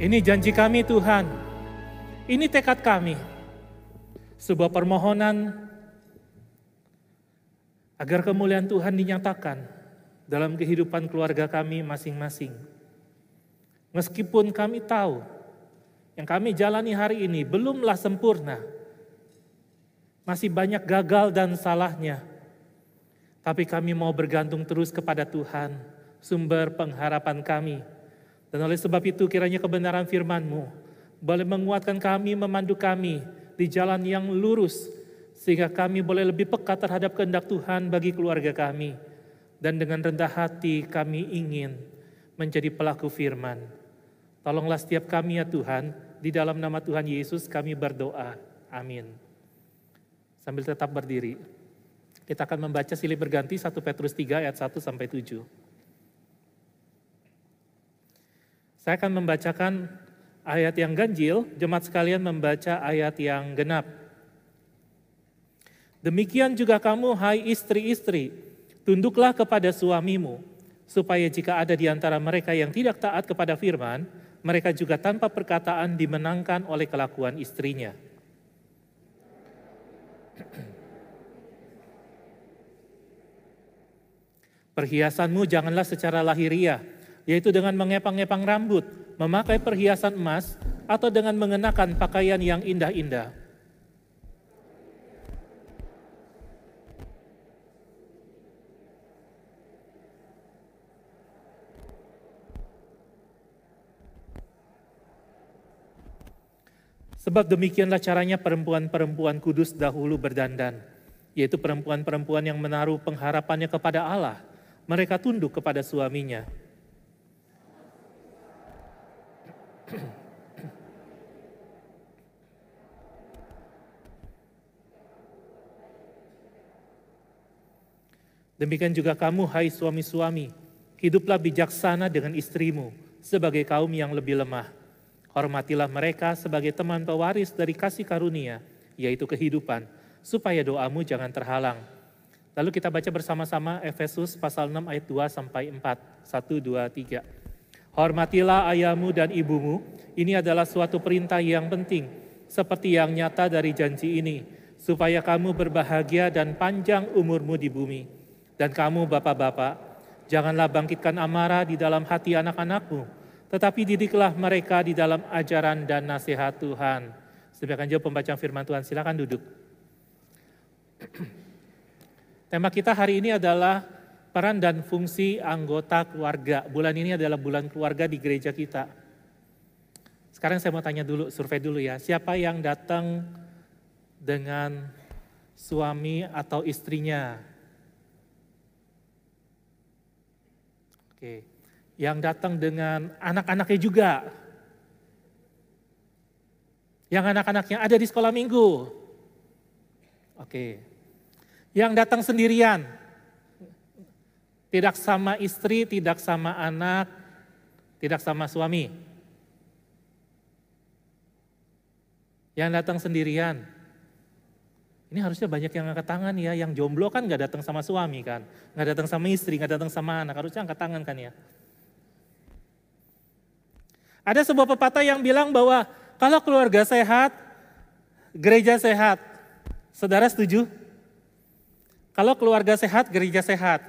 Ini janji kami Tuhan. Ini tekad kami. Sebuah permohonan agar kemuliaan Tuhan dinyatakan dalam kehidupan keluarga kami masing-masing. Meskipun kami tahu yang kami jalani hari ini belumlah sempurna, masih banyak gagal dan salahnya, tapi kami mau bergantung terus kepada Tuhan, sumber pengharapan kami. Dan oleh sebab itu kiranya kebenaran firman-Mu boleh menguatkan kami, memandu kami di jalan yang lurus, sehingga kami boleh lebih peka terhadap kehendak Tuhan bagi keluarga kami. Dan dengan rendah hati kami ingin menjadi pelaku firman. Tolonglah setiap kami ya Tuhan, di dalam nama Tuhan Yesus kami berdoa. Amin. Sambil tetap berdiri. Kita akan membaca silih berganti 1 Petrus 3 ayat 1 sampai 7. Saya akan membacakan ayat yang ganjil, jemaat sekalian membaca ayat yang genap. Demikian juga kamu, hai istri-istri, tunduklah kepada suamimu, supaya jika ada di antara mereka yang tidak taat kepada firman, mereka juga tanpa perkataan dimenangkan oleh kelakuan istrinya. Perhiasanmu janganlah secara lahiriah, yaitu dengan mengepang-ngepang rambut, memakai perhiasan emas, atau dengan mengenakan pakaian yang indah-indah Sebab demikianlah caranya perempuan-perempuan kudus dahulu berdandan, yaitu perempuan-perempuan yang menaruh pengharapannya kepada Allah. Mereka tunduk kepada suaminya. Demikian juga kamu, hai suami-suami, hiduplah bijaksana dengan istrimu sebagai kaum yang lebih lemah Hormatilah mereka sebagai teman pewaris dari kasih karunia, yaitu kehidupan, supaya doamu jangan terhalang. Lalu kita baca bersama-sama Efesus pasal 6 ayat 2 sampai 4. 1, 2, 3. Hormatilah ayahmu dan ibumu, ini adalah suatu perintah yang penting, seperti yang nyata dari janji ini, supaya kamu berbahagia dan panjang umurmu di bumi. Dan kamu bapak-bapak, janganlah bangkitkan amarah di dalam hati anak-anakmu, tetapi didiklah mereka di dalam ajaran dan nasihat Tuhan. Sedangkan jawab pembacaan firman Tuhan, silakan duduk. Tema kita hari ini adalah peran dan fungsi anggota keluarga. Bulan ini adalah bulan keluarga di gereja kita. Sekarang saya mau tanya dulu, survei dulu ya. Siapa yang datang dengan suami atau istrinya? Oke yang datang dengan anak-anaknya juga. Yang anak-anaknya ada di sekolah minggu. Oke. Yang datang sendirian. Tidak sama istri, tidak sama anak, tidak sama suami. Yang datang sendirian. Ini harusnya banyak yang angkat tangan ya, yang jomblo kan gak datang sama suami kan, gak datang sama istri, gak datang sama anak, harusnya angkat tangan kan ya. Ada sebuah pepatah yang bilang bahwa kalau keluarga sehat, gereja sehat. Saudara setuju? Kalau keluarga sehat, gereja sehat.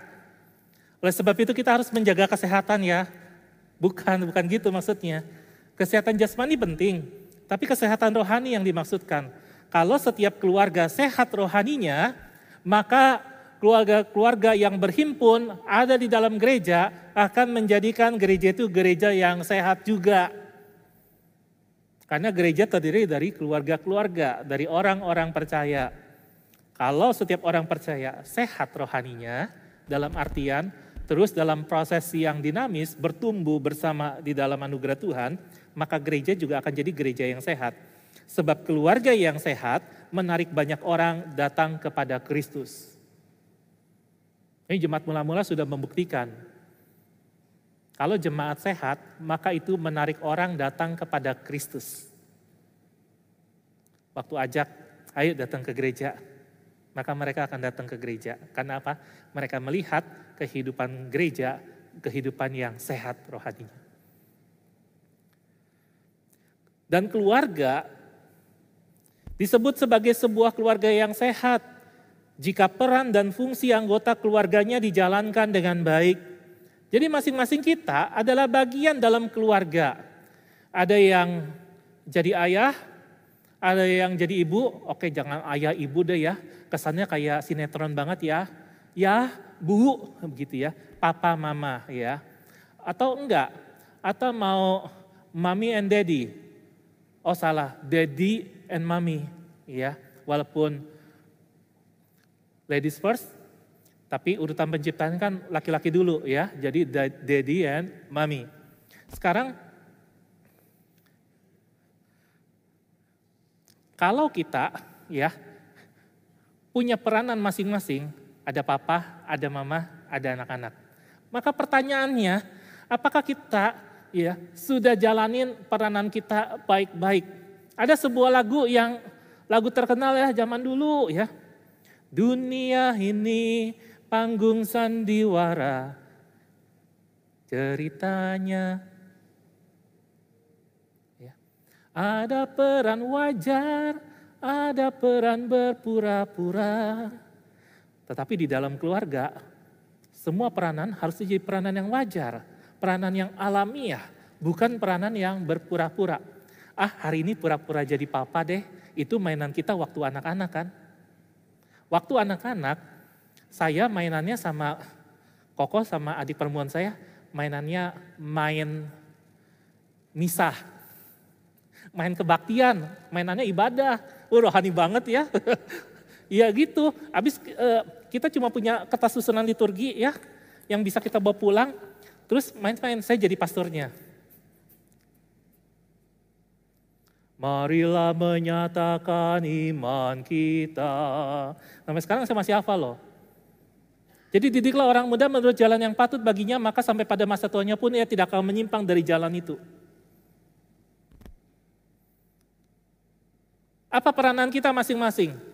Oleh sebab itu kita harus menjaga kesehatan ya. Bukan, bukan gitu maksudnya. Kesehatan jasmani penting, tapi kesehatan rohani yang dimaksudkan. Kalau setiap keluarga sehat rohaninya, maka keluarga-keluarga yang berhimpun ada di dalam gereja akan menjadikan gereja itu gereja yang sehat juga. Karena gereja terdiri dari keluarga-keluarga, dari orang-orang percaya. Kalau setiap orang percaya sehat rohaninya, dalam artian terus dalam proses yang dinamis bertumbuh bersama di dalam anugerah Tuhan, maka gereja juga akan jadi gereja yang sehat. Sebab keluarga yang sehat menarik banyak orang datang kepada Kristus. Ini jemaat mula-mula sudah membuktikan. Kalau jemaat sehat, maka itu menarik orang datang kepada Kristus. Waktu ajak, ayo datang ke gereja, maka mereka akan datang ke gereja. Karena apa? Mereka melihat kehidupan gereja, kehidupan yang sehat rohaninya. Dan keluarga disebut sebagai sebuah keluarga yang sehat jika peran dan fungsi anggota keluarganya dijalankan dengan baik. Jadi masing-masing kita adalah bagian dalam keluarga. Ada yang jadi ayah, ada yang jadi ibu. Oke, jangan ayah ibu deh ya. Kesannya kayak sinetron banget ya. Ya, bu, begitu ya. Papa, mama ya. Atau enggak? Atau mau mommy and daddy? Oh salah, daddy and mommy ya. Walaupun ladies first, tapi urutan penciptaan kan laki-laki dulu ya. Jadi daddy and mommy. Sekarang kalau kita ya punya peranan masing-masing, ada papa, ada mama, ada anak-anak. Maka pertanyaannya, apakah kita ya sudah jalanin peranan kita baik-baik? Ada sebuah lagu yang lagu terkenal ya zaman dulu ya. Dunia ini panggung sandiwara, ceritanya. Ya. Ada peran wajar, ada peran berpura-pura. Tetapi di dalam keluarga, semua peranan harus jadi peranan yang wajar, peranan yang alamiah, bukan peranan yang berpura-pura. Ah hari ini pura-pura jadi papa deh, itu mainan kita waktu anak-anak kan. Waktu anak-anak, saya mainannya sama Koko sama adik perempuan saya, mainannya main misah. Main kebaktian, mainannya ibadah. Uh, rohani banget ya. Iya gitu, habis uh, kita cuma punya kertas susunan liturgi ya, yang bisa kita bawa pulang, terus main-main, saya jadi pastornya. Marilah menyatakan iman kita. Sampai sekarang saya masih hafal loh. Jadi didiklah orang muda menurut jalan yang patut baginya, maka sampai pada masa tuanya pun ia tidak akan menyimpang dari jalan itu. Apa peranan kita masing-masing?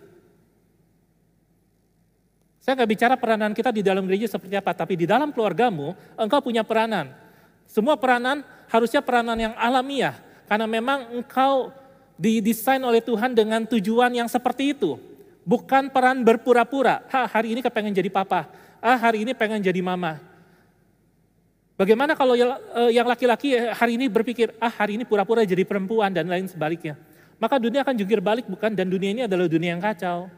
Saya nggak bicara peranan kita di dalam gereja seperti apa, tapi di dalam keluargamu engkau punya peranan. Semua peranan harusnya peranan yang alamiah, karena memang engkau didesain oleh Tuhan dengan tujuan yang seperti itu. Bukan peran berpura-pura. Ha, hari ini kepengen jadi papa. Ah, hari ini pengen jadi mama. Bagaimana kalau eh, yang laki-laki hari ini berpikir, ah hari ini pura-pura jadi perempuan dan lain sebaliknya. Maka dunia akan jungkir balik bukan dan dunia ini adalah dunia yang kacau.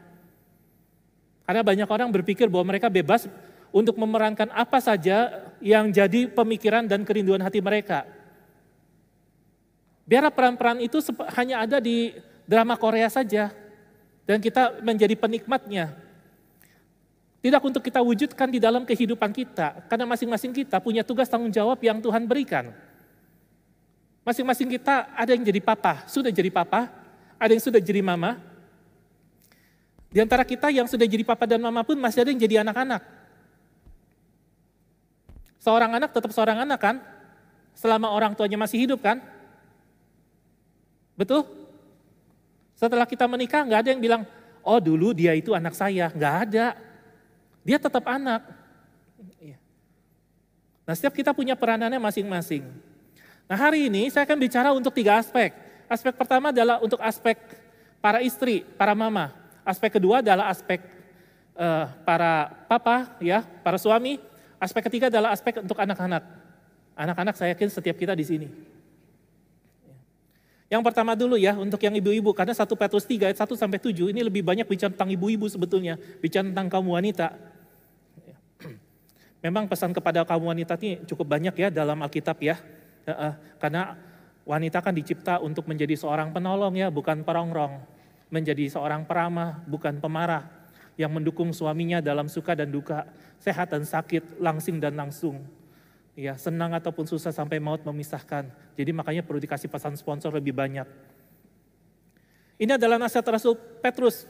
Karena banyak orang berpikir bahwa mereka bebas untuk memerankan apa saja yang jadi pemikiran dan kerinduan hati mereka. Biar peran-peran itu hanya ada di drama Korea saja. Dan kita menjadi penikmatnya. Tidak untuk kita wujudkan di dalam kehidupan kita. Karena masing-masing kita punya tugas tanggung jawab yang Tuhan berikan. Masing-masing kita ada yang jadi papa, sudah jadi papa, ada yang sudah jadi mama. Di antara kita yang sudah jadi papa dan mama pun masih ada yang jadi anak-anak. Seorang anak tetap seorang anak kan? Selama orang tuanya masih hidup kan? Betul? Setelah kita menikah nggak ada yang bilang, oh dulu dia itu anak saya. Nggak ada. Dia tetap anak. Iya. Nah setiap kita punya peranannya masing-masing. Nah hari ini saya akan bicara untuk tiga aspek. Aspek pertama adalah untuk aspek para istri, para mama. Aspek kedua adalah aspek uh, para papa, ya, para suami. Aspek ketiga adalah aspek untuk anak-anak. Anak-anak saya yakin setiap kita di sini. Yang pertama dulu ya untuk yang ibu-ibu karena 1 Petrus 3 ayat 1 sampai 7 ini lebih banyak bicara tentang ibu-ibu sebetulnya, bicara tentang kaum wanita. Memang pesan kepada kaum wanita ini cukup banyak ya dalam Alkitab ya. Karena wanita kan dicipta untuk menjadi seorang penolong ya, bukan perongrong. Menjadi seorang peramah, bukan pemarah. Yang mendukung suaminya dalam suka dan duka, sehat dan sakit, langsing dan langsung ya senang ataupun susah sampai maut memisahkan. Jadi makanya perlu dikasih pesan sponsor lebih banyak. Ini adalah nasihat Rasul Petrus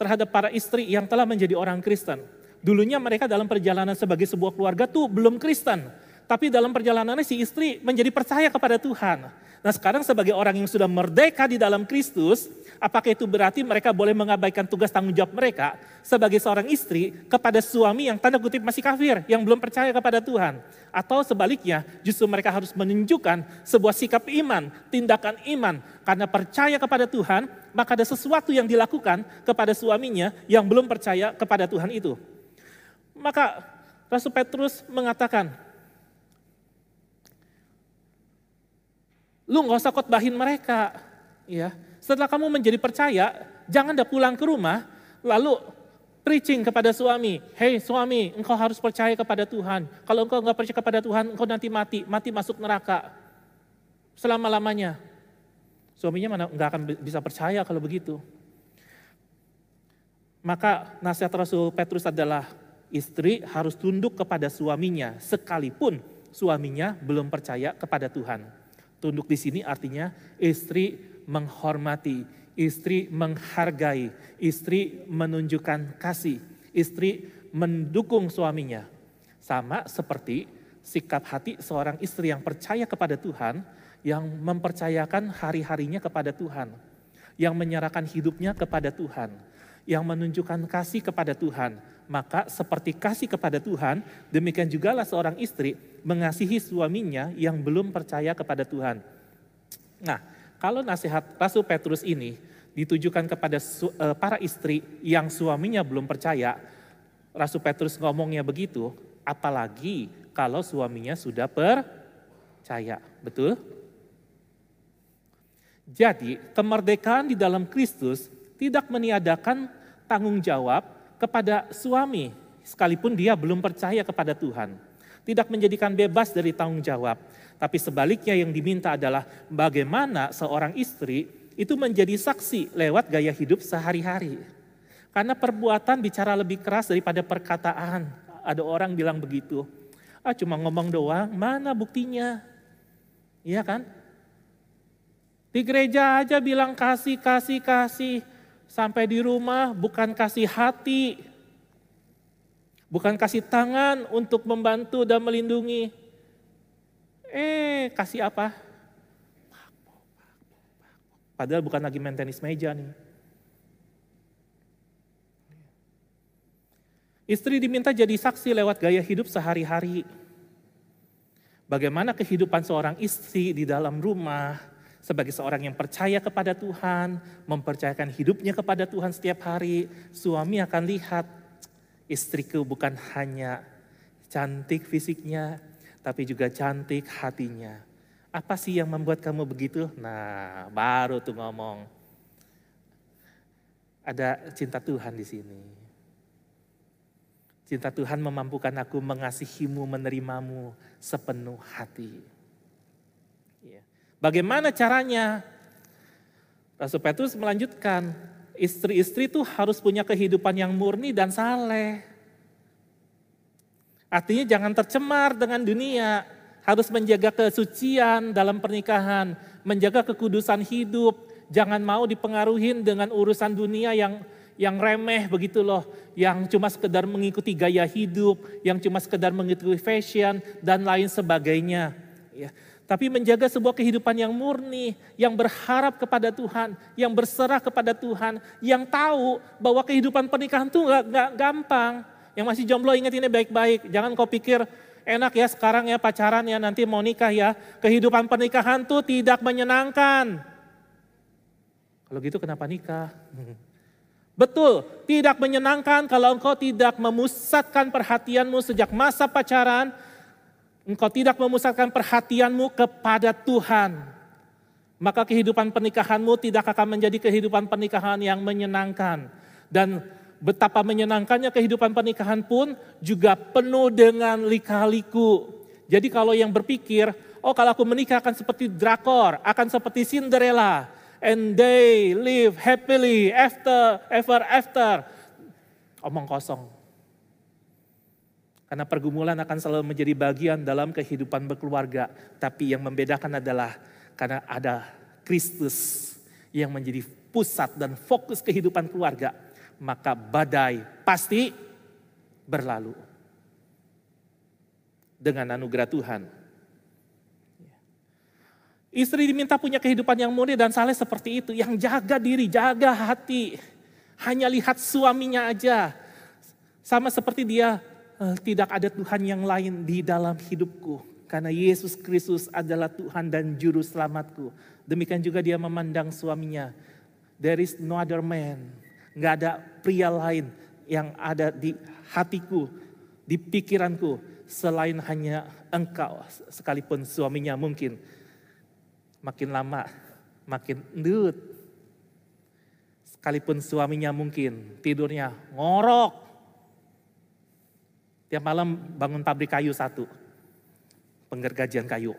terhadap para istri yang telah menjadi orang Kristen. Dulunya mereka dalam perjalanan sebagai sebuah keluarga tuh belum Kristen. Tapi dalam perjalanannya si istri menjadi percaya kepada Tuhan. Nah sekarang sebagai orang yang sudah merdeka di dalam Kristus, Apakah itu berarti mereka boleh mengabaikan tugas tanggung jawab mereka sebagai seorang istri kepada suami yang tanda kutip masih kafir, yang belum percaya kepada Tuhan? Atau sebaliknya, justru mereka harus menunjukkan sebuah sikap iman, tindakan iman, karena percaya kepada Tuhan, maka ada sesuatu yang dilakukan kepada suaminya yang belum percaya kepada Tuhan itu. Maka Rasul Petrus mengatakan, lu nggak usah khotbahin mereka, ya. Setelah kamu menjadi percaya, jangan dah pulang ke rumah, lalu preaching kepada suami, hey suami, engkau harus percaya kepada Tuhan. Kalau engkau nggak percaya kepada Tuhan, engkau nanti mati, mati masuk neraka selama lamanya. Suaminya mana nggak akan bisa percaya kalau begitu. Maka nasihat Rasul Petrus adalah istri harus tunduk kepada suaminya sekalipun suaminya belum percaya kepada Tuhan. Tunduk di sini artinya istri menghormati, istri menghargai, istri menunjukkan kasih, istri mendukung suaminya. Sama seperti sikap hati seorang istri yang percaya kepada Tuhan, yang mempercayakan hari-harinya kepada Tuhan, yang menyerahkan hidupnya kepada Tuhan, yang menunjukkan kasih kepada Tuhan. Maka seperti kasih kepada Tuhan, demikian jugalah seorang istri mengasihi suaminya yang belum percaya kepada Tuhan. Nah, kalau nasihat Rasul Petrus ini ditujukan kepada eh, para istri yang suaminya belum percaya, Rasul Petrus ngomongnya begitu, apalagi kalau suaminya sudah percaya. Betul? Jadi, kemerdekaan di dalam Kristus tidak meniadakan tanggung jawab kepada suami, sekalipun dia belum percaya kepada Tuhan. Tidak menjadikan bebas dari tanggung jawab, tapi sebaliknya yang diminta adalah bagaimana seorang istri itu menjadi saksi lewat gaya hidup sehari-hari. Karena perbuatan bicara lebih keras daripada perkataan. Ada orang bilang begitu. Ah cuma ngomong doang, mana buktinya? Iya kan? Di gereja aja bilang kasih, kasih, kasih. Sampai di rumah bukan kasih hati, bukan kasih tangan untuk membantu dan melindungi. Eh, kasih apa? Padahal bukan lagi main meja nih. Istri diminta jadi saksi lewat gaya hidup sehari-hari. Bagaimana kehidupan seorang istri di dalam rumah, sebagai seorang yang percaya kepada Tuhan, mempercayakan hidupnya kepada Tuhan setiap hari, suami akan lihat istriku bukan hanya cantik fisiknya, tapi juga cantik hatinya. Apa sih yang membuat kamu begitu? Nah, baru tuh ngomong. Ada cinta Tuhan di sini. Cinta Tuhan memampukan aku mengasihimu, menerimamu sepenuh hati. Bagaimana caranya? Rasul Petrus melanjutkan, istri-istri itu harus punya kehidupan yang murni dan saleh. Artinya jangan tercemar dengan dunia, harus menjaga kesucian dalam pernikahan, menjaga kekudusan hidup, jangan mau dipengaruhi dengan urusan dunia yang yang remeh begitu loh, yang cuma sekedar mengikuti gaya hidup, yang cuma sekedar mengikuti fashion dan lain sebagainya. Ya tapi menjaga sebuah kehidupan yang murni, yang berharap kepada Tuhan, yang berserah kepada Tuhan, yang tahu bahwa kehidupan pernikahan itu gak, gak gampang. Yang masih jomblo ingat ini baik-baik, jangan kau pikir enak ya sekarang ya pacaran ya nanti mau nikah ya. Kehidupan pernikahan tuh tidak menyenangkan. Kalau gitu kenapa nikah? Betul, tidak menyenangkan kalau engkau tidak memusatkan perhatianmu sejak masa pacaran engkau tidak memusatkan perhatianmu kepada Tuhan, maka kehidupan pernikahanmu tidak akan menjadi kehidupan pernikahan yang menyenangkan. Dan betapa menyenangkannya kehidupan pernikahan pun juga penuh dengan lika-liku. Jadi kalau yang berpikir, oh kalau aku menikah akan seperti drakor, akan seperti Cinderella, and they live happily after ever after. Omong kosong. Karena pergumulan akan selalu menjadi bagian dalam kehidupan berkeluarga. Tapi yang membedakan adalah karena ada Kristus yang menjadi pusat dan fokus kehidupan keluarga. Maka badai pasti berlalu. Dengan anugerah Tuhan. Istri diminta punya kehidupan yang murni dan saleh seperti itu. Yang jaga diri, jaga hati. Hanya lihat suaminya aja. Sama seperti dia, eh, tidak ada Tuhan yang lain di dalam hidupku. Karena Yesus Kristus adalah Tuhan dan Juru Selamatku. Demikian juga dia memandang suaminya. There is no other man. Nggak ada pria lain yang ada di hatiku, di pikiranku. Selain hanya engkau, sekalipun suaminya mungkin makin lama makin endut. Sekalipun suaminya mungkin tidurnya ngorok. Tiap malam bangun pabrik kayu satu penggergajian kayu.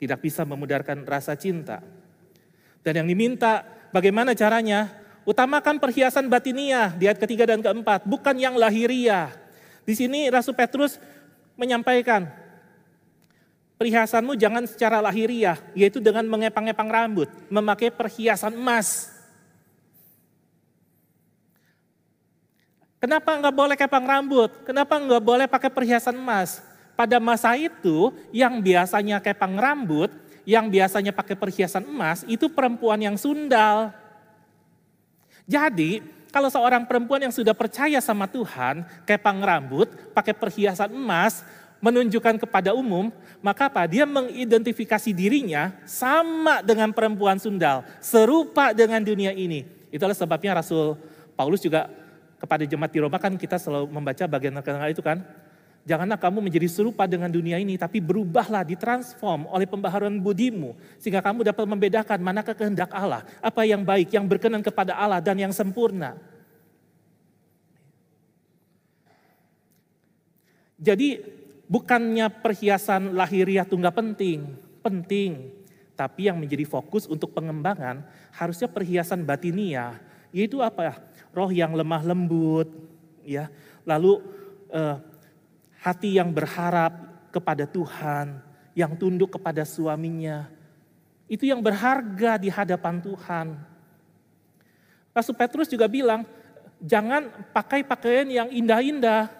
Tidak bisa memudarkan rasa cinta. Dan yang diminta bagaimana caranya? Utamakan perhiasan batiniah di ayat ketiga dan keempat, bukan yang lahiriah. Di sini Rasul Petrus menyampaikan, perhiasanmu jangan secara lahiriah, yaitu dengan mengepang-epang rambut, memakai perhiasan emas. Kenapa nggak boleh kepang rambut? Kenapa nggak boleh pakai perhiasan emas? Pada masa itu yang biasanya kepang rambut, yang biasanya pakai perhiasan emas itu perempuan yang sundal. Jadi kalau seorang perempuan yang sudah percaya sama Tuhan, kepang rambut, pakai perhiasan emas, menunjukkan kepada umum, maka apa? Dia mengidentifikasi dirinya sama dengan perempuan sundal, serupa dengan dunia ini. Itulah sebabnya Rasul Paulus juga kepada jemaat di Roma kan kita selalu membaca bagian tengah itu kan. Janganlah kamu menjadi serupa dengan dunia ini, tapi berubahlah, ditransform oleh pembaharuan budimu. Sehingga kamu dapat membedakan manakah kehendak Allah, apa yang baik, yang berkenan kepada Allah, dan yang sempurna. Jadi bukannya perhiasan lahiriah tunggal penting, penting. Tapi yang menjadi fokus untuk pengembangan harusnya perhiasan batinia, yaitu apa? roh yang lemah lembut, ya, lalu eh, hati yang berharap kepada Tuhan, yang tunduk kepada suaminya, itu yang berharga di hadapan Tuhan. Rasul Petrus juga bilang, jangan pakai pakaian yang indah-indah.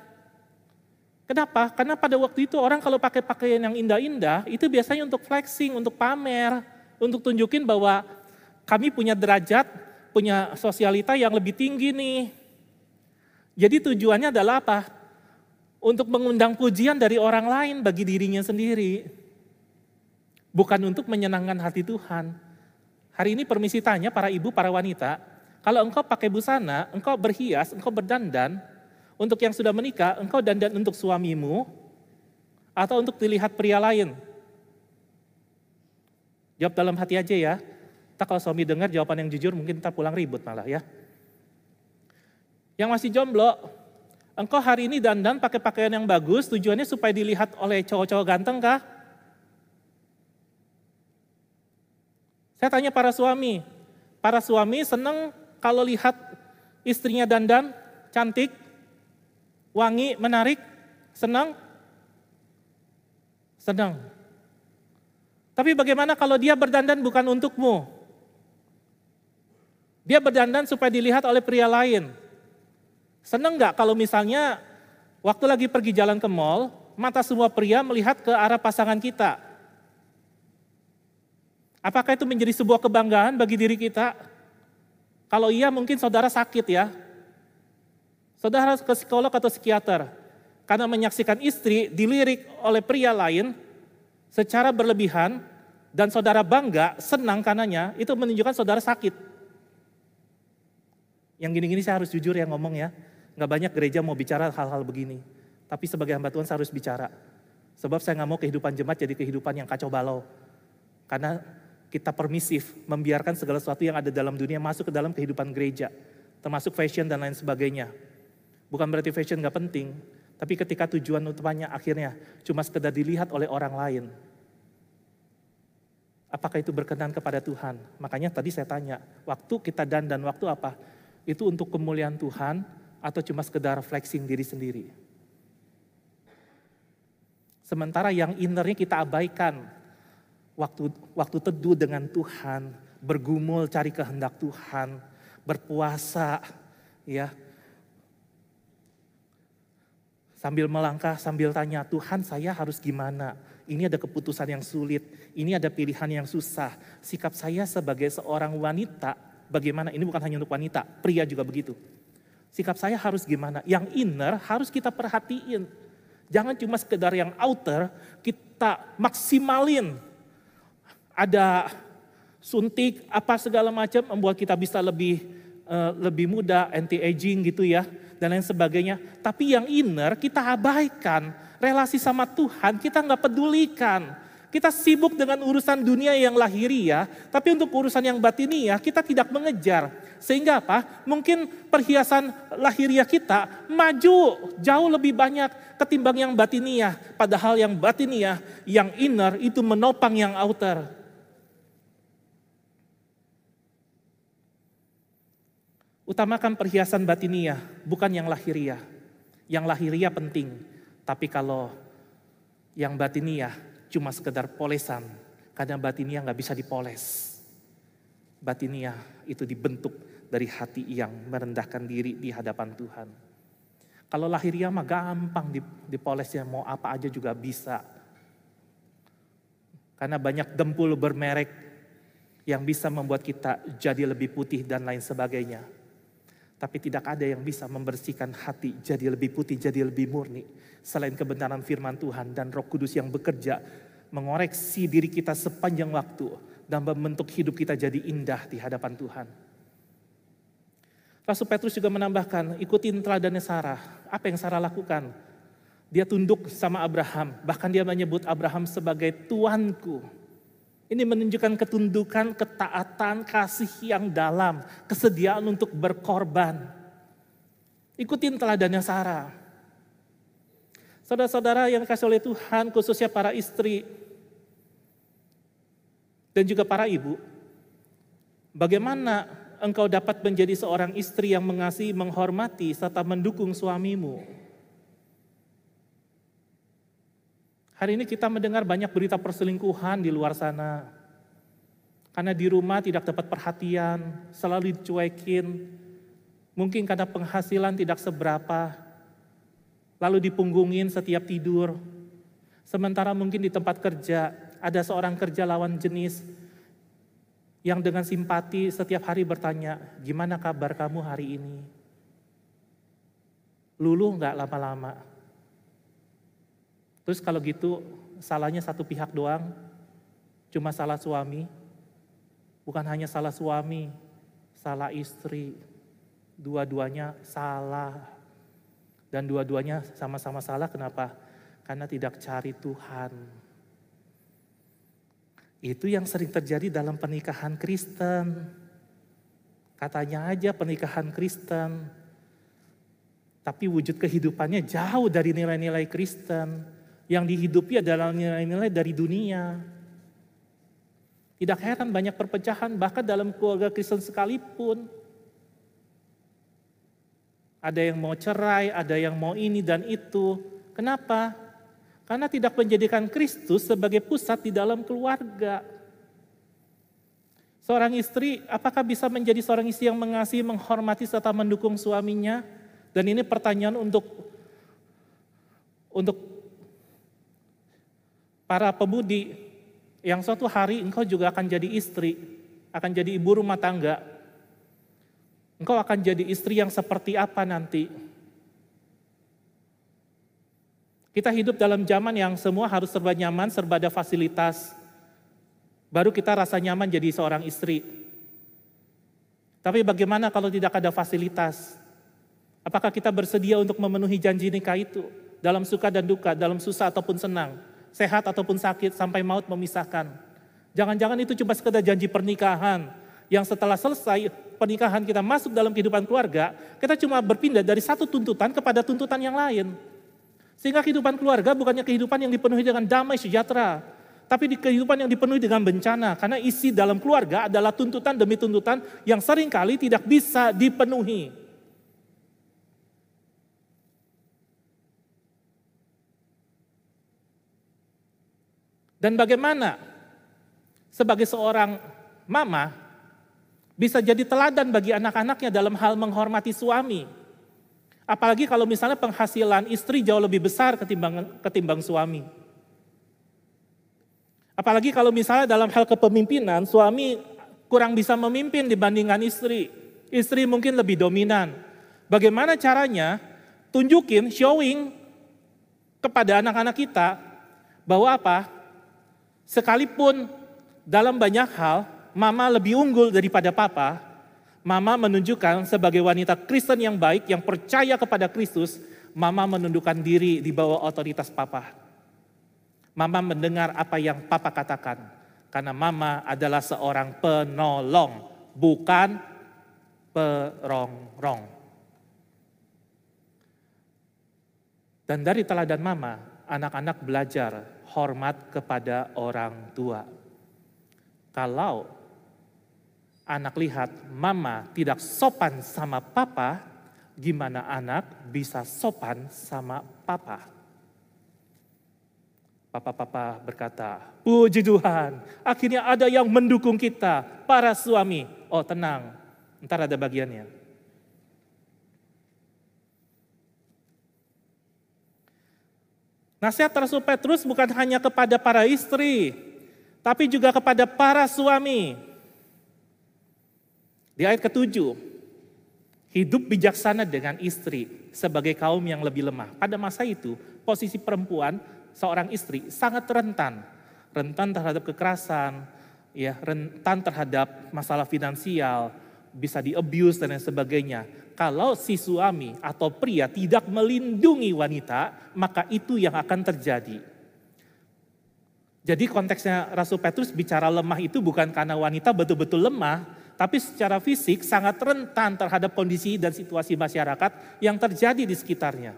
Kenapa? Karena pada waktu itu orang kalau pakai pakaian yang indah-indah, itu biasanya untuk flexing, untuk pamer, untuk tunjukin bahwa kami punya derajat, punya sosialita yang lebih tinggi nih. Jadi tujuannya adalah apa? Untuk mengundang pujian dari orang lain bagi dirinya sendiri. Bukan untuk menyenangkan hati Tuhan. Hari ini permisi tanya para ibu, para wanita, kalau engkau pakai busana, engkau berhias, engkau berdandan, untuk yang sudah menikah, engkau dandan untuk suamimu, atau untuk dilihat pria lain? Jawab dalam hati aja ya. Tak kalau suami dengar jawaban yang jujur mungkin kita pulang ribut malah ya. Yang masih jomblo, engkau hari ini dandan pakai pakaian yang bagus, tujuannya supaya dilihat oleh cowok-cowok ganteng kah? Saya tanya para suami, para suami senang kalau lihat istrinya dandan, cantik, wangi, menarik, senang? Senang. Tapi bagaimana kalau dia berdandan bukan untukmu? Dia berdandan supaya dilihat oleh pria lain. Seneng nggak kalau misalnya waktu lagi pergi jalan ke mall, mata semua pria melihat ke arah pasangan kita? Apakah itu menjadi sebuah kebanggaan bagi diri kita? Kalau iya mungkin saudara sakit ya. Saudara ke psikolog atau psikiater. Karena menyaksikan istri dilirik oleh pria lain secara berlebihan dan saudara bangga, senang karenanya, itu menunjukkan saudara sakit. Yang gini-gini saya harus jujur ya ngomong ya. Nggak banyak gereja mau bicara hal-hal begini. Tapi sebagai hamba Tuhan saya harus bicara. Sebab saya nggak mau kehidupan jemaat jadi kehidupan yang kacau balau. Karena kita permisif, membiarkan segala sesuatu yang ada dalam dunia masuk ke dalam kehidupan gereja. Termasuk fashion dan lain sebagainya. Bukan berarti fashion nggak penting. Tapi ketika tujuan utamanya akhirnya cuma sekedar dilihat oleh orang lain. Apakah itu berkenan kepada Tuhan? Makanya tadi saya tanya, waktu kita dan dan waktu apa? itu untuk kemuliaan Tuhan atau cuma sekedar flexing diri sendiri. Sementara yang innernya kita abaikan, waktu waktu teduh dengan Tuhan, bergumul cari kehendak Tuhan, berpuasa, ya. Sambil melangkah, sambil tanya, Tuhan saya harus gimana? ini ada keputusan yang sulit, ini ada pilihan yang susah. Sikap saya sebagai seorang wanita, bagaimana? Ini bukan hanya untuk wanita, pria juga begitu. Sikap saya harus gimana? Yang inner harus kita perhatiin. Jangan cuma sekedar yang outer, kita maksimalin. Ada suntik apa segala macam membuat kita bisa lebih uh, lebih muda, anti aging gitu ya dan lain sebagainya. Tapi yang inner kita abaikan relasi sama Tuhan kita nggak pedulikan. Kita sibuk dengan urusan dunia yang lahiriah, tapi untuk urusan yang batiniah kita tidak mengejar. Sehingga apa? Mungkin perhiasan lahiriah kita maju jauh lebih banyak ketimbang yang batiniah. Padahal yang batiniah, yang inner itu menopang yang outer. Utamakan perhiasan batiniah, bukan yang lahiriah. Yang lahiriah penting, tapi kalau yang batiniah cuma sekedar polesan, kadang batiniah nggak bisa dipoles. Batiniah itu dibentuk dari hati yang merendahkan diri di hadapan Tuhan. Kalau lahiriah mah gampang dipolesnya, mau apa aja juga bisa. Karena banyak dempul bermerek yang bisa membuat kita jadi lebih putih dan lain sebagainya. Tapi tidak ada yang bisa membersihkan hati jadi lebih putih, jadi lebih murni. Selain kebenaran firman Tuhan dan roh kudus yang bekerja mengoreksi diri kita sepanjang waktu dan membentuk hidup kita jadi indah di hadapan Tuhan. Rasul Petrus juga menambahkan, ikutin teladannya Sarah. Apa yang Sarah lakukan? Dia tunduk sama Abraham, bahkan dia menyebut Abraham sebagai tuanku. Ini menunjukkan ketundukan, ketaatan, kasih yang dalam, kesediaan untuk berkorban. Ikutin teladannya Sarah. Saudara-saudara yang kasih oleh Tuhan, khususnya para istri dan juga para ibu, bagaimana engkau dapat menjadi seorang istri yang mengasihi, menghormati, serta mendukung suamimu? Hari ini kita mendengar banyak berita perselingkuhan di luar sana. Karena di rumah tidak dapat perhatian, selalu dicuekin. Mungkin karena penghasilan tidak seberapa. Lalu dipunggungin setiap tidur. Sementara mungkin di tempat kerja ada seorang kerja lawan jenis yang dengan simpati setiap hari bertanya, gimana kabar kamu hari ini? Luluh nggak lama-lama? Terus kalau gitu salahnya satu pihak doang, cuma salah suami. Bukan hanya salah suami, salah istri. Dua-duanya salah. Dan dua-duanya sama-sama salah kenapa? Karena tidak cari Tuhan. Itu yang sering terjadi dalam pernikahan Kristen. Katanya aja pernikahan Kristen, tapi wujud kehidupannya jauh dari nilai-nilai Kristen yang dihidupi adalah nilai-nilai dari dunia. Tidak heran banyak perpecahan bahkan dalam keluarga Kristen sekalipun. Ada yang mau cerai, ada yang mau ini dan itu. Kenapa? Karena tidak menjadikan Kristus sebagai pusat di dalam keluarga. Seorang istri, apakah bisa menjadi seorang istri yang mengasihi, menghormati, serta mendukung suaminya? Dan ini pertanyaan untuk untuk para pemudi yang suatu hari engkau juga akan jadi istri, akan jadi ibu rumah tangga. Engkau akan jadi istri yang seperti apa nanti? Kita hidup dalam zaman yang semua harus serba nyaman, serba ada fasilitas. Baru kita rasa nyaman jadi seorang istri. Tapi bagaimana kalau tidak ada fasilitas? Apakah kita bersedia untuk memenuhi janji nikah itu? Dalam suka dan duka, dalam susah ataupun senang sehat ataupun sakit sampai maut memisahkan. Jangan-jangan itu cuma sekedar janji pernikahan yang setelah selesai pernikahan kita masuk dalam kehidupan keluarga, kita cuma berpindah dari satu tuntutan kepada tuntutan yang lain. Sehingga kehidupan keluarga bukannya kehidupan yang dipenuhi dengan damai sejahtera, tapi di kehidupan yang dipenuhi dengan bencana. Karena isi dalam keluarga adalah tuntutan demi tuntutan yang sering kali tidak bisa dipenuhi. Dan bagaimana sebagai seorang mama bisa jadi teladan bagi anak-anaknya dalam hal menghormati suami. Apalagi kalau misalnya penghasilan istri jauh lebih besar ketimbang, ketimbang suami. Apalagi kalau misalnya dalam hal kepemimpinan, suami kurang bisa memimpin dibandingkan istri. Istri mungkin lebih dominan. Bagaimana caranya tunjukin, showing kepada anak-anak kita bahwa apa? Sekalipun dalam banyak hal mama lebih unggul daripada papa, mama menunjukkan sebagai wanita Kristen yang baik yang percaya kepada Kristus, mama menundukkan diri di bawah otoritas papa. Mama mendengar apa yang papa katakan. Karena mama adalah seorang penolong, bukan perongrong. Dan dari teladan mama, anak-anak belajar hormat kepada orang tua. Kalau anak lihat mama tidak sopan sama papa, gimana anak bisa sopan sama papa? Papa-papa berkata, puji Tuhan, akhirnya ada yang mendukung kita, para suami. Oh tenang, ntar ada bagiannya. Nasihat Rasul Petrus bukan hanya kepada para istri, tapi juga kepada para suami. Di ayat ketujuh, hidup bijaksana dengan istri sebagai kaum yang lebih lemah. Pada masa itu, posisi perempuan seorang istri sangat rentan, rentan terhadap kekerasan, ya, rentan terhadap masalah finansial, bisa di abuse dan lain sebagainya. Kalau si suami atau pria tidak melindungi wanita, maka itu yang akan terjadi. Jadi konteksnya Rasul Petrus bicara lemah itu bukan karena wanita betul-betul lemah, tapi secara fisik sangat rentan terhadap kondisi dan situasi masyarakat yang terjadi di sekitarnya.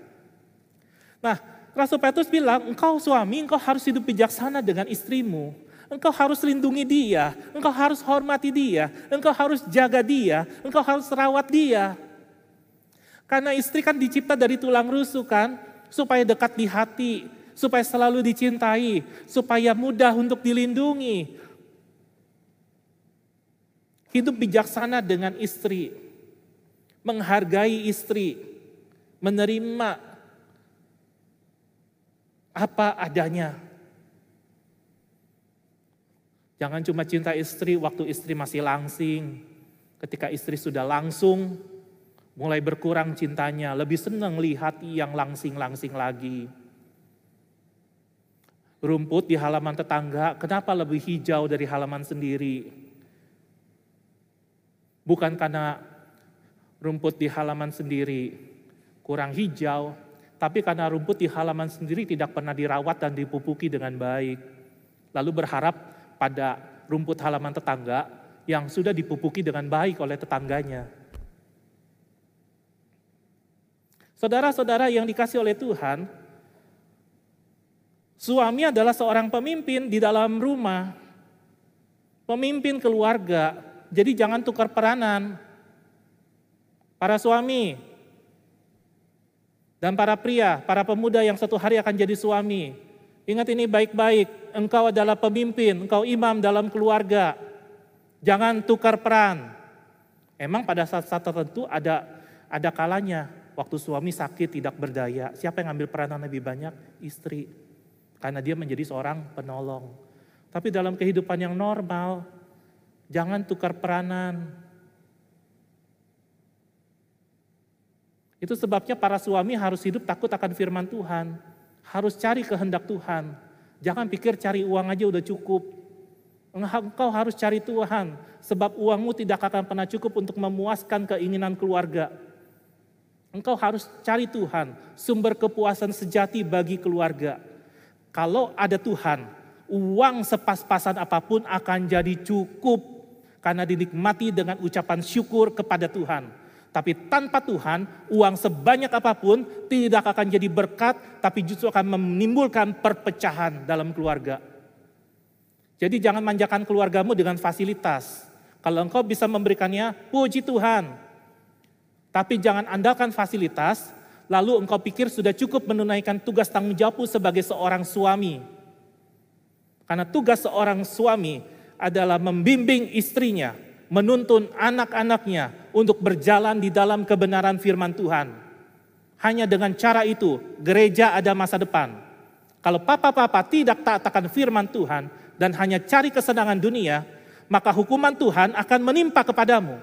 Nah, Rasul Petrus bilang, engkau suami, engkau harus hidup bijaksana dengan istrimu. Engkau harus lindungi dia, engkau harus hormati dia, engkau harus jaga dia, engkau harus rawat dia. Karena istri kan dicipta dari tulang rusuk kan, supaya dekat di hati, supaya selalu dicintai, supaya mudah untuk dilindungi. Hidup bijaksana dengan istri, menghargai istri, menerima apa adanya. Jangan cuma cinta istri waktu istri masih langsing. Ketika istri sudah langsung, mulai berkurang cintanya, lebih senang lihat yang langsing-langsing lagi. Rumput di halaman tetangga, kenapa lebih hijau dari halaman sendiri? Bukan karena rumput di halaman sendiri kurang hijau, tapi karena rumput di halaman sendiri tidak pernah dirawat dan dipupuki dengan baik. Lalu berharap pada rumput halaman tetangga yang sudah dipupuki dengan baik oleh tetangganya. Saudara-saudara yang dikasih oleh Tuhan, suami adalah seorang pemimpin di dalam rumah, pemimpin keluarga. Jadi jangan tukar peranan. Para suami, dan para pria, para pemuda yang satu hari akan jadi suami. Ingat ini baik-baik, engkau adalah pemimpin, engkau imam dalam keluarga. Jangan tukar peran. Emang pada saat-saat tertentu ada ada kalanya waktu suami sakit tidak berdaya. Siapa yang ambil peranan lebih banyak? Istri. Karena dia menjadi seorang penolong. Tapi dalam kehidupan yang normal, jangan tukar peranan. Itu sebabnya para suami harus hidup takut akan firman Tuhan. Harus cari kehendak Tuhan. Jangan pikir cari uang aja udah cukup. Engkau harus cari Tuhan. Sebab uangmu tidak akan pernah cukup untuk memuaskan keinginan keluarga. Engkau harus cari Tuhan. Sumber kepuasan sejati bagi keluarga. Kalau ada Tuhan, uang sepas-pasan apa pun akan jadi cukup. Karena dinikmati dengan ucapan syukur kepada Tuhan tapi tanpa Tuhan, uang sebanyak apa pun tidak akan jadi berkat, tapi justru akan menimbulkan perpecahan dalam keluarga. Jadi jangan manjakan keluargamu dengan fasilitas. Kalau engkau bisa memberikannya, puji Tuhan. Tapi jangan andalkan fasilitas, lalu engkau pikir sudah cukup menunaikan tugas tanggung jawabmu sebagai seorang suami. Karena tugas seorang suami adalah membimbing istrinya, menuntun anak-anaknya untuk berjalan di dalam kebenaran firman Tuhan. Hanya dengan cara itu gereja ada masa depan. Kalau papa-papa tidak taat akan firman Tuhan dan hanya cari kesenangan dunia, maka hukuman Tuhan akan menimpa kepadamu.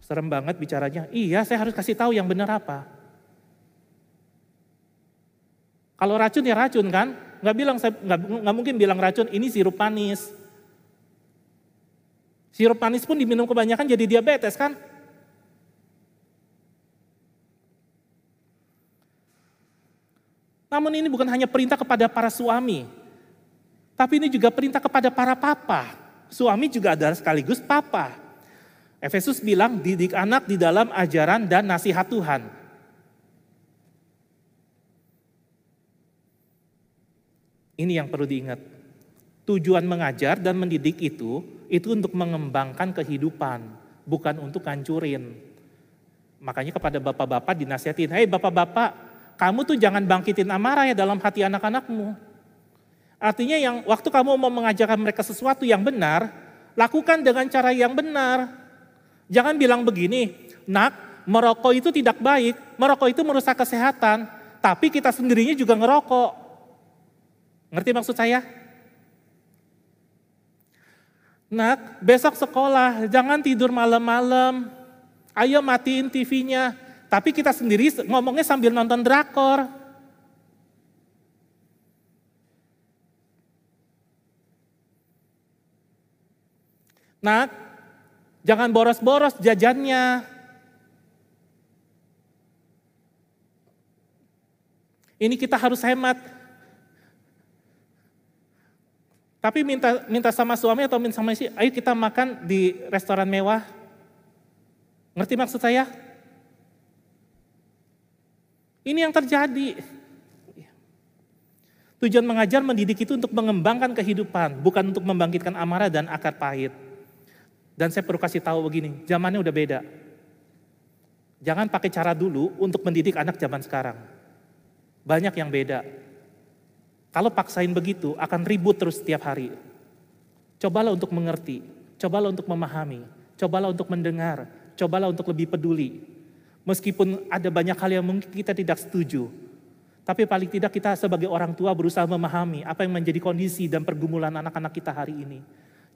Serem banget bicaranya. Iya, saya harus kasih tahu yang benar apa. Kalau racun ya racun kan, nggak bilang saya nggak, nggak mungkin bilang racun ini sirup manis. Sirup manis pun diminum kebanyakan jadi diabetes kan? Namun ini bukan hanya perintah kepada para suami, tapi ini juga perintah kepada para papa. Suami juga adalah sekaligus papa. Efesus bilang didik anak di dalam ajaran dan nasihat Tuhan. Ini yang perlu diingat. Tujuan mengajar dan mendidik itu, itu untuk mengembangkan kehidupan, bukan untuk hancurin. Makanya kepada bapak-bapak dinasihatin, hei bapak-bapak, kamu tuh jangan bangkitin amarah ya dalam hati anak-anakmu. Artinya yang waktu kamu mau mengajarkan mereka sesuatu yang benar, lakukan dengan cara yang benar. Jangan bilang begini, nak, merokok itu tidak baik, merokok itu merusak kesehatan, tapi kita sendirinya juga ngerokok. Ngerti maksud saya? Nak, besok sekolah, jangan tidur malam-malam. Ayo matiin TV-nya. Tapi kita sendiri ngomongnya sambil nonton drakor. Nak, jangan boros-boros jajannya. Ini kita harus hemat. Tapi minta minta sama suami atau minta sama istri, ayo kita makan di restoran mewah. Ngerti maksud saya? Ini yang terjadi. Tujuan mengajar mendidik itu untuk mengembangkan kehidupan, bukan untuk membangkitkan amarah dan akar pahit. Dan saya perlu kasih tahu begini, zamannya udah beda. Jangan pakai cara dulu untuk mendidik anak zaman sekarang. Banyak yang beda. Kalau paksain begitu akan ribut terus setiap hari. Cobalah untuk mengerti, cobalah untuk memahami, cobalah untuk mendengar, cobalah untuk lebih peduli. Meskipun ada banyak hal yang mungkin kita tidak setuju, tapi paling tidak kita sebagai orang tua berusaha memahami apa yang menjadi kondisi dan pergumulan anak-anak kita hari ini.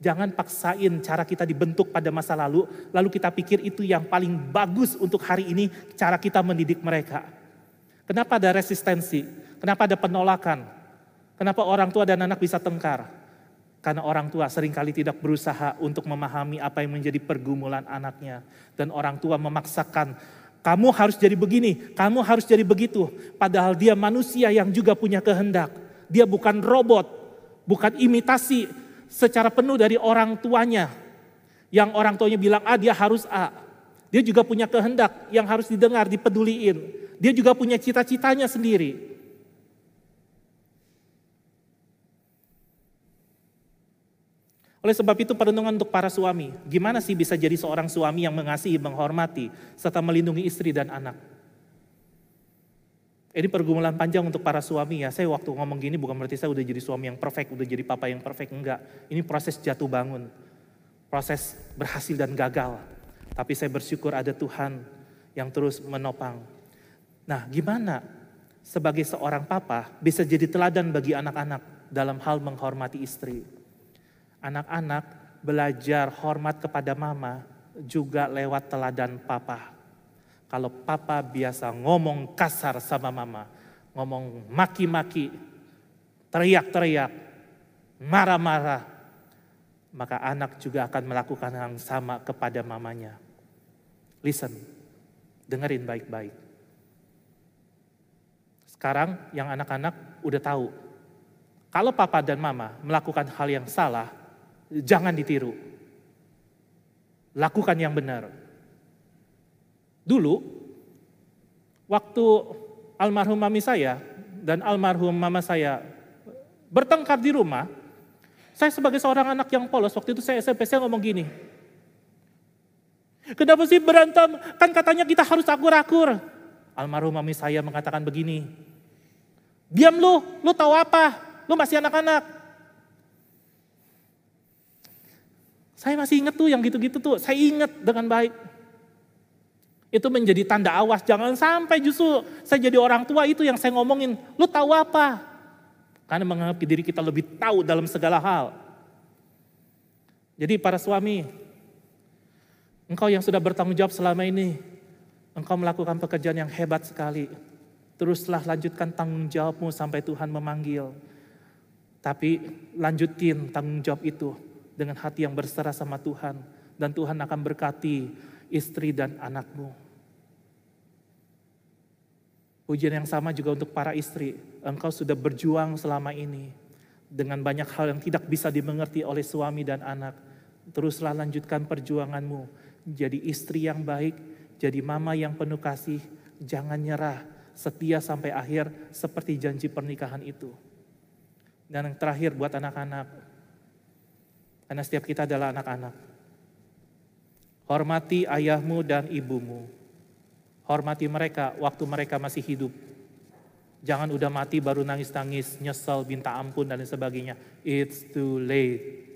Jangan paksain cara kita dibentuk pada masa lalu, lalu kita pikir itu yang paling bagus untuk hari ini cara kita mendidik mereka. Kenapa ada resistensi? Kenapa ada penolakan? Kenapa orang tua dan anak bisa tengkar? Karena orang tua sering kali tidak berusaha untuk memahami apa yang menjadi pergumulan anaknya. Dan orang tua memaksakan, kamu harus jadi begini, kamu harus jadi begitu. Padahal dia manusia yang juga punya kehendak. Dia bukan robot, bukan imitasi secara penuh dari orang tuanya. Yang orang tuanya bilang A, dia harus A. Dia juga punya kehendak yang harus didengar, dipeduliin. Dia juga punya cita-citanya sendiri. Oleh sebab itu perlindungan untuk para suami. Gimana sih bisa jadi seorang suami yang mengasihi, menghormati, serta melindungi istri dan anak? Ini pergumulan panjang untuk para suami ya. Saya waktu ngomong gini bukan berarti saya udah jadi suami yang perfect, udah jadi papa yang perfect. Enggak. Ini proses jatuh bangun. Proses berhasil dan gagal. Tapi saya bersyukur ada Tuhan yang terus menopang. Nah gimana sebagai seorang papa bisa jadi teladan bagi anak-anak dalam hal menghormati istri? Anak-anak belajar hormat kepada mama juga lewat teladan papa. Kalau papa biasa ngomong kasar sama mama, ngomong maki-maki, teriak-teriak, marah-marah, maka anak juga akan melakukan yang sama kepada mamanya. Listen, dengerin baik-baik. Sekarang yang anak-anak udah tahu, kalau papa dan mama melakukan hal yang salah, jangan ditiru. Lakukan yang benar. Dulu, waktu almarhum mami saya dan almarhum mama saya bertengkar di rumah, saya sebagai seorang anak yang polos, waktu itu saya SMP, saya ngomong gini, Kenapa sih berantem? Kan katanya kita harus akur-akur. Almarhum mami saya mengatakan begini, Diam lu, lu tahu apa? Lu masih anak-anak. Saya masih ingat tuh yang gitu-gitu tuh, saya ingat dengan baik. Itu menjadi tanda awas, jangan sampai justru saya jadi orang tua itu yang saya ngomongin, lu tahu apa? Karena menganggap diri kita lebih tahu dalam segala hal. Jadi para suami, engkau yang sudah bertanggung jawab selama ini, engkau melakukan pekerjaan yang hebat sekali. Teruslah lanjutkan tanggung jawabmu sampai Tuhan memanggil. Tapi lanjutin tanggung jawab itu dengan hati yang berserah sama Tuhan. Dan Tuhan akan berkati istri dan anakmu. Pujian yang sama juga untuk para istri. Engkau sudah berjuang selama ini dengan banyak hal yang tidak bisa dimengerti oleh suami dan anak. Teruslah lanjutkan perjuanganmu. Jadi istri yang baik, jadi mama yang penuh kasih. Jangan nyerah, setia sampai akhir seperti janji pernikahan itu. Dan yang terakhir buat anak-anak, karena setiap kita adalah anak-anak. Hormati ayahmu dan ibumu. Hormati mereka waktu mereka masih hidup. Jangan udah mati baru nangis-nangis, nyesel, minta ampun dan lain sebagainya. It's too late.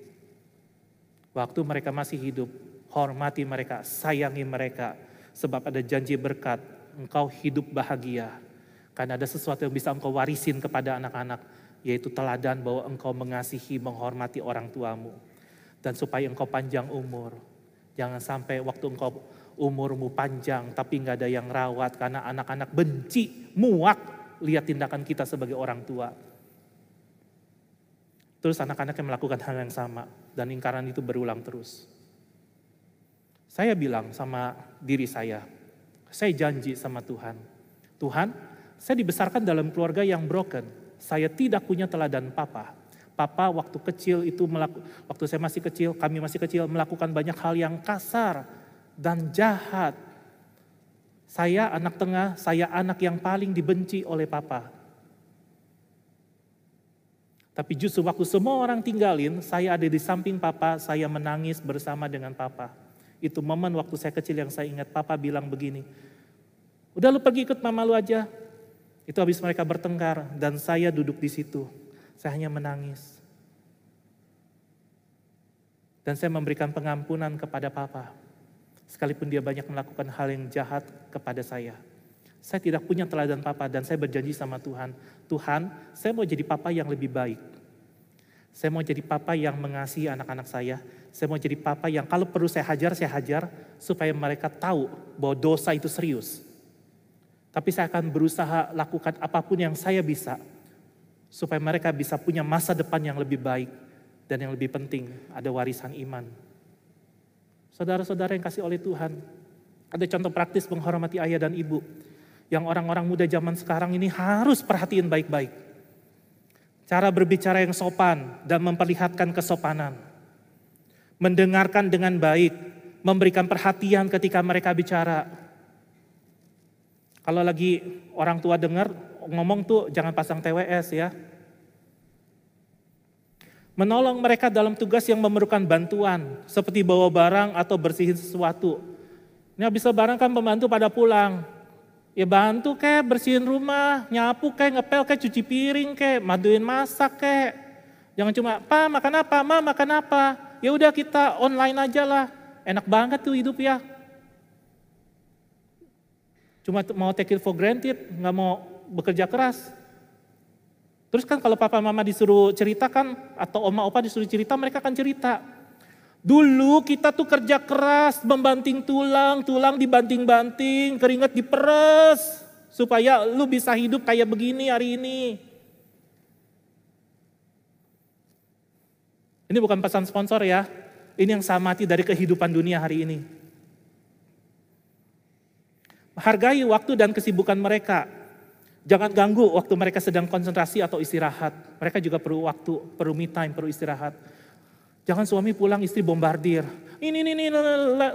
Waktu mereka masih hidup, hormati mereka, sayangi mereka. Sebab ada janji berkat, engkau hidup bahagia. Karena ada sesuatu yang bisa engkau warisin kepada anak-anak yaitu teladan bahwa engkau mengasihi, menghormati orang tuamu. Dan supaya engkau panjang umur. Jangan sampai waktu engkau umurmu panjang tapi nggak ada yang rawat karena anak-anak benci, muak lihat tindakan kita sebagai orang tua. Terus anak-anak yang melakukan hal yang sama dan ingkaran itu berulang terus. Saya bilang sama diri saya, saya janji sama Tuhan. Tuhan, saya dibesarkan dalam keluarga yang broken saya tidak punya teladan papa. Papa waktu kecil itu melaku, waktu saya masih kecil, kami masih kecil melakukan banyak hal yang kasar dan jahat. Saya anak tengah, saya anak yang paling dibenci oleh papa. Tapi justru waktu semua orang tinggalin, saya ada di samping papa, saya menangis bersama dengan papa. Itu momen waktu saya kecil yang saya ingat, papa bilang begini, udah lu pergi ikut mama lu aja, itu habis mereka bertengkar dan saya duduk di situ. Saya hanya menangis. Dan saya memberikan pengampunan kepada papa. Sekalipun dia banyak melakukan hal yang jahat kepada saya. Saya tidak punya teladan papa dan saya berjanji sama Tuhan. Tuhan, saya mau jadi papa yang lebih baik. Saya mau jadi papa yang mengasihi anak-anak saya. Saya mau jadi papa yang kalau perlu saya hajar, saya hajar. Supaya mereka tahu bahwa dosa itu serius tapi saya akan berusaha lakukan apa pun yang saya bisa supaya mereka bisa punya masa depan yang lebih baik dan yang lebih penting ada warisan iman. Saudara-saudara yang kasih oleh Tuhan, ada contoh praktis menghormati ayah dan ibu yang orang-orang muda zaman sekarang ini harus perhatiin baik-baik. Cara berbicara yang sopan dan memperlihatkan kesopanan. Mendengarkan dengan baik, memberikan perhatian ketika mereka bicara, kalau lagi orang tua dengar ngomong tuh jangan pasang TWS ya. Menolong mereka dalam tugas yang memerlukan bantuan, seperti bawa barang atau bersihin sesuatu. Ini habis barang kan pembantu pada pulang. Ya bantu kayak bersihin rumah, nyapu kayak ngepel kayak cuci piring kayak maduin masak kayak. Jangan cuma, "Pa, makan apa? Ma, makan apa?" Ya udah kita online aja lah. Enak banget tuh hidup ya. Cuma mau take it for granted, nggak mau bekerja keras. Terus kan kalau papa mama disuruh cerita kan, atau oma opa disuruh cerita, mereka akan cerita. Dulu kita tuh kerja keras, membanting tulang, tulang dibanting-banting, keringat diperes, supaya lu bisa hidup kayak begini hari ini. Ini bukan pesan sponsor ya, ini yang saya mati dari kehidupan dunia hari ini. Hargai waktu dan kesibukan mereka. Jangan ganggu waktu mereka sedang konsentrasi atau istirahat. Mereka juga perlu waktu, perlu me time, perlu istirahat. Jangan suami pulang istri bombardir. Ini, ini, ini,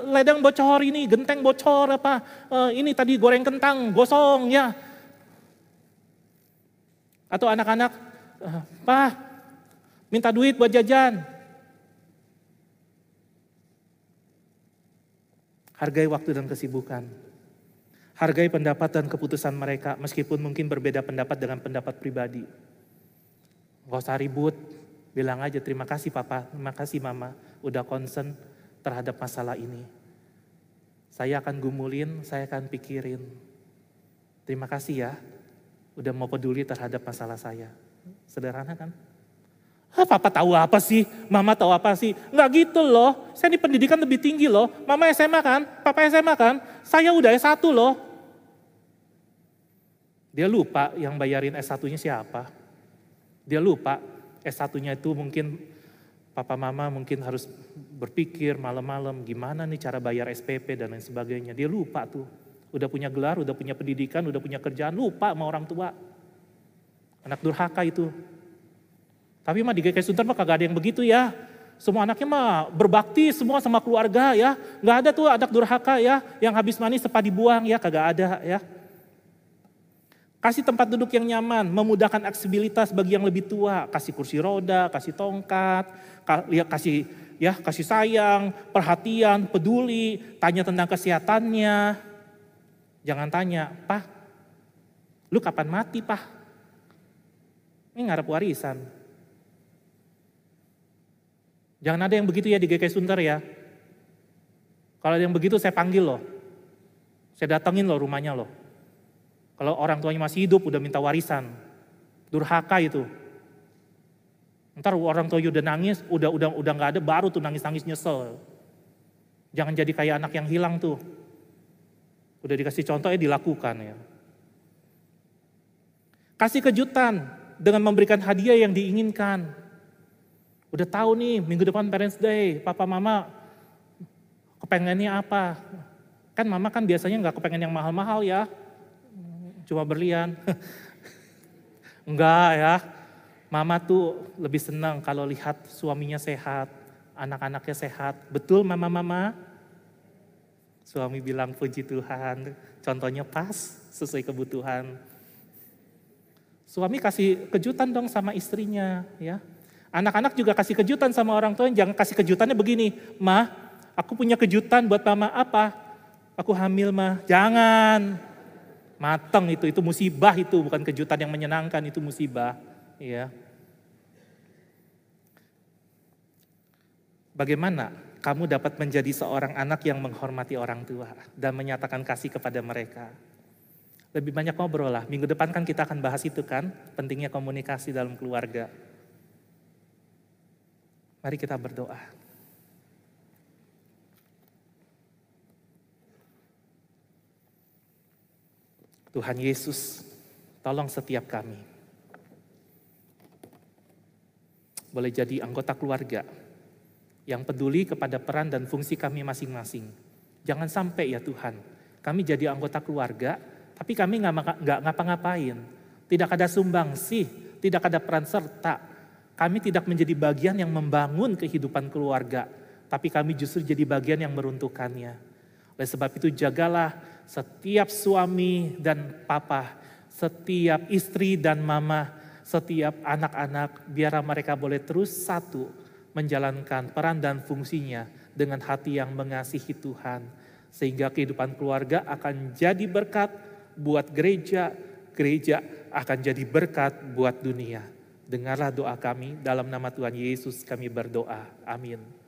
ledang bocor ini, genteng bocor apa. Uh, ini tadi goreng kentang, gosong ya. Atau anak-anak, uh, Pak, minta duit buat jajan. Hargai waktu dan kesibukan. Hargai pendapat dan keputusan mereka meskipun mungkin berbeda pendapat dengan pendapat pribadi. Gak usah ribut, bilang aja terima kasih papa, terima kasih mama udah concern terhadap masalah ini. Saya akan gumulin, saya akan pikirin. Terima kasih ya, udah mau peduli terhadap masalah saya. Sederhana kan? Ah, papa tahu apa sih? Mama tahu apa sih? Enggak gitu loh. Saya di pendidikan lebih tinggi loh. Mama SMA kan? Papa SMA kan? Saya udah S1 loh. Dia lupa yang bayarin S1-nya siapa. Dia lupa S1-nya itu mungkin papa mama mungkin harus berpikir malam-malam gimana nih cara bayar SPP dan lain sebagainya. Dia lupa tuh. Udah punya gelar, udah punya pendidikan, udah punya kerjaan, lupa sama orang tua. Anak durhaka itu. Tapi mah di GKI Sunter mah kagak ada yang begitu ya. Semua anaknya mah berbakti semua sama keluarga ya. Nggak ada tuh anak durhaka ya yang habis manis sepa dibuang ya kagak ada ya. Kasih tempat duduk yang nyaman, memudahkan aksibilitas bagi yang lebih tua, kasih kursi roda, kasih tongkat, kasih ya kasih sayang, perhatian, peduli, tanya tentang kesehatannya. Jangan tanya, "Pak, lu kapan mati, Pak?" Ini ngarep warisan. Jangan ada yang begitu ya di GK Sunter ya. Kalau ada yang begitu saya panggil loh. Saya datengin loh rumahnya loh. Kalau orang tuanya masih hidup udah minta warisan. Durhaka itu. Ntar orang tua udah nangis, udah udah udah nggak ada, baru tuh nangis-nangis nyesel. Jangan jadi kayak anak yang hilang tuh. Udah dikasih contoh ya dilakukan ya. Kasih kejutan dengan memberikan hadiah yang diinginkan. Udah tahu nih minggu depan Parents Day, papa mama kepengennya apa? Kan mama kan biasanya nggak kepengen yang mahal-mahal ya, cuma berlian. Enggak ya, mama tuh lebih senang kalau lihat suaminya sehat, anak-anaknya sehat. Betul mama-mama? Suami bilang puji Tuhan, contohnya pas sesuai kebutuhan. Suami kasih kejutan dong sama istrinya ya. Anak-anak juga kasih kejutan sama orang tua, jangan kasih kejutannya begini, mah aku punya kejutan buat mama apa? Aku hamil mah, jangan. Mateng itu, itu musibah itu, bukan kejutan yang menyenangkan, itu musibah. Ya. Bagaimana kamu dapat menjadi seorang anak yang menghormati orang tua dan menyatakan kasih kepada mereka? Lebih banyak ngobrol lah. Minggu depan kan kita akan bahas itu kan, pentingnya komunikasi dalam keluarga. Mari kita berdoa. Tuhan Yesus, tolong setiap kami. Boleh jadi anggota keluarga yang peduli kepada peran dan fungsi kami masing-masing. Jangan sampai ya Tuhan, kami jadi anggota keluarga, tapi kami nggak ngapa-ngapain. Tidak ada sumbang sih, tidak ada peran serta, kami tidak menjadi bagian yang membangun kehidupan keluarga, tapi kami justru jadi bagian yang meruntuhkannya. Oleh sebab itu jagalah setiap suami dan papa, setiap istri dan mama, setiap anak-anak, biar mereka boleh terus satu menjalankan peran dan fungsinya dengan hati yang mengasihi Tuhan. Sehingga kehidupan keluarga akan jadi berkat buat gereja, gereja akan jadi berkat buat dunia. Dengarlah doa kami, dalam nama Tuhan Yesus kami berdoa. Amin.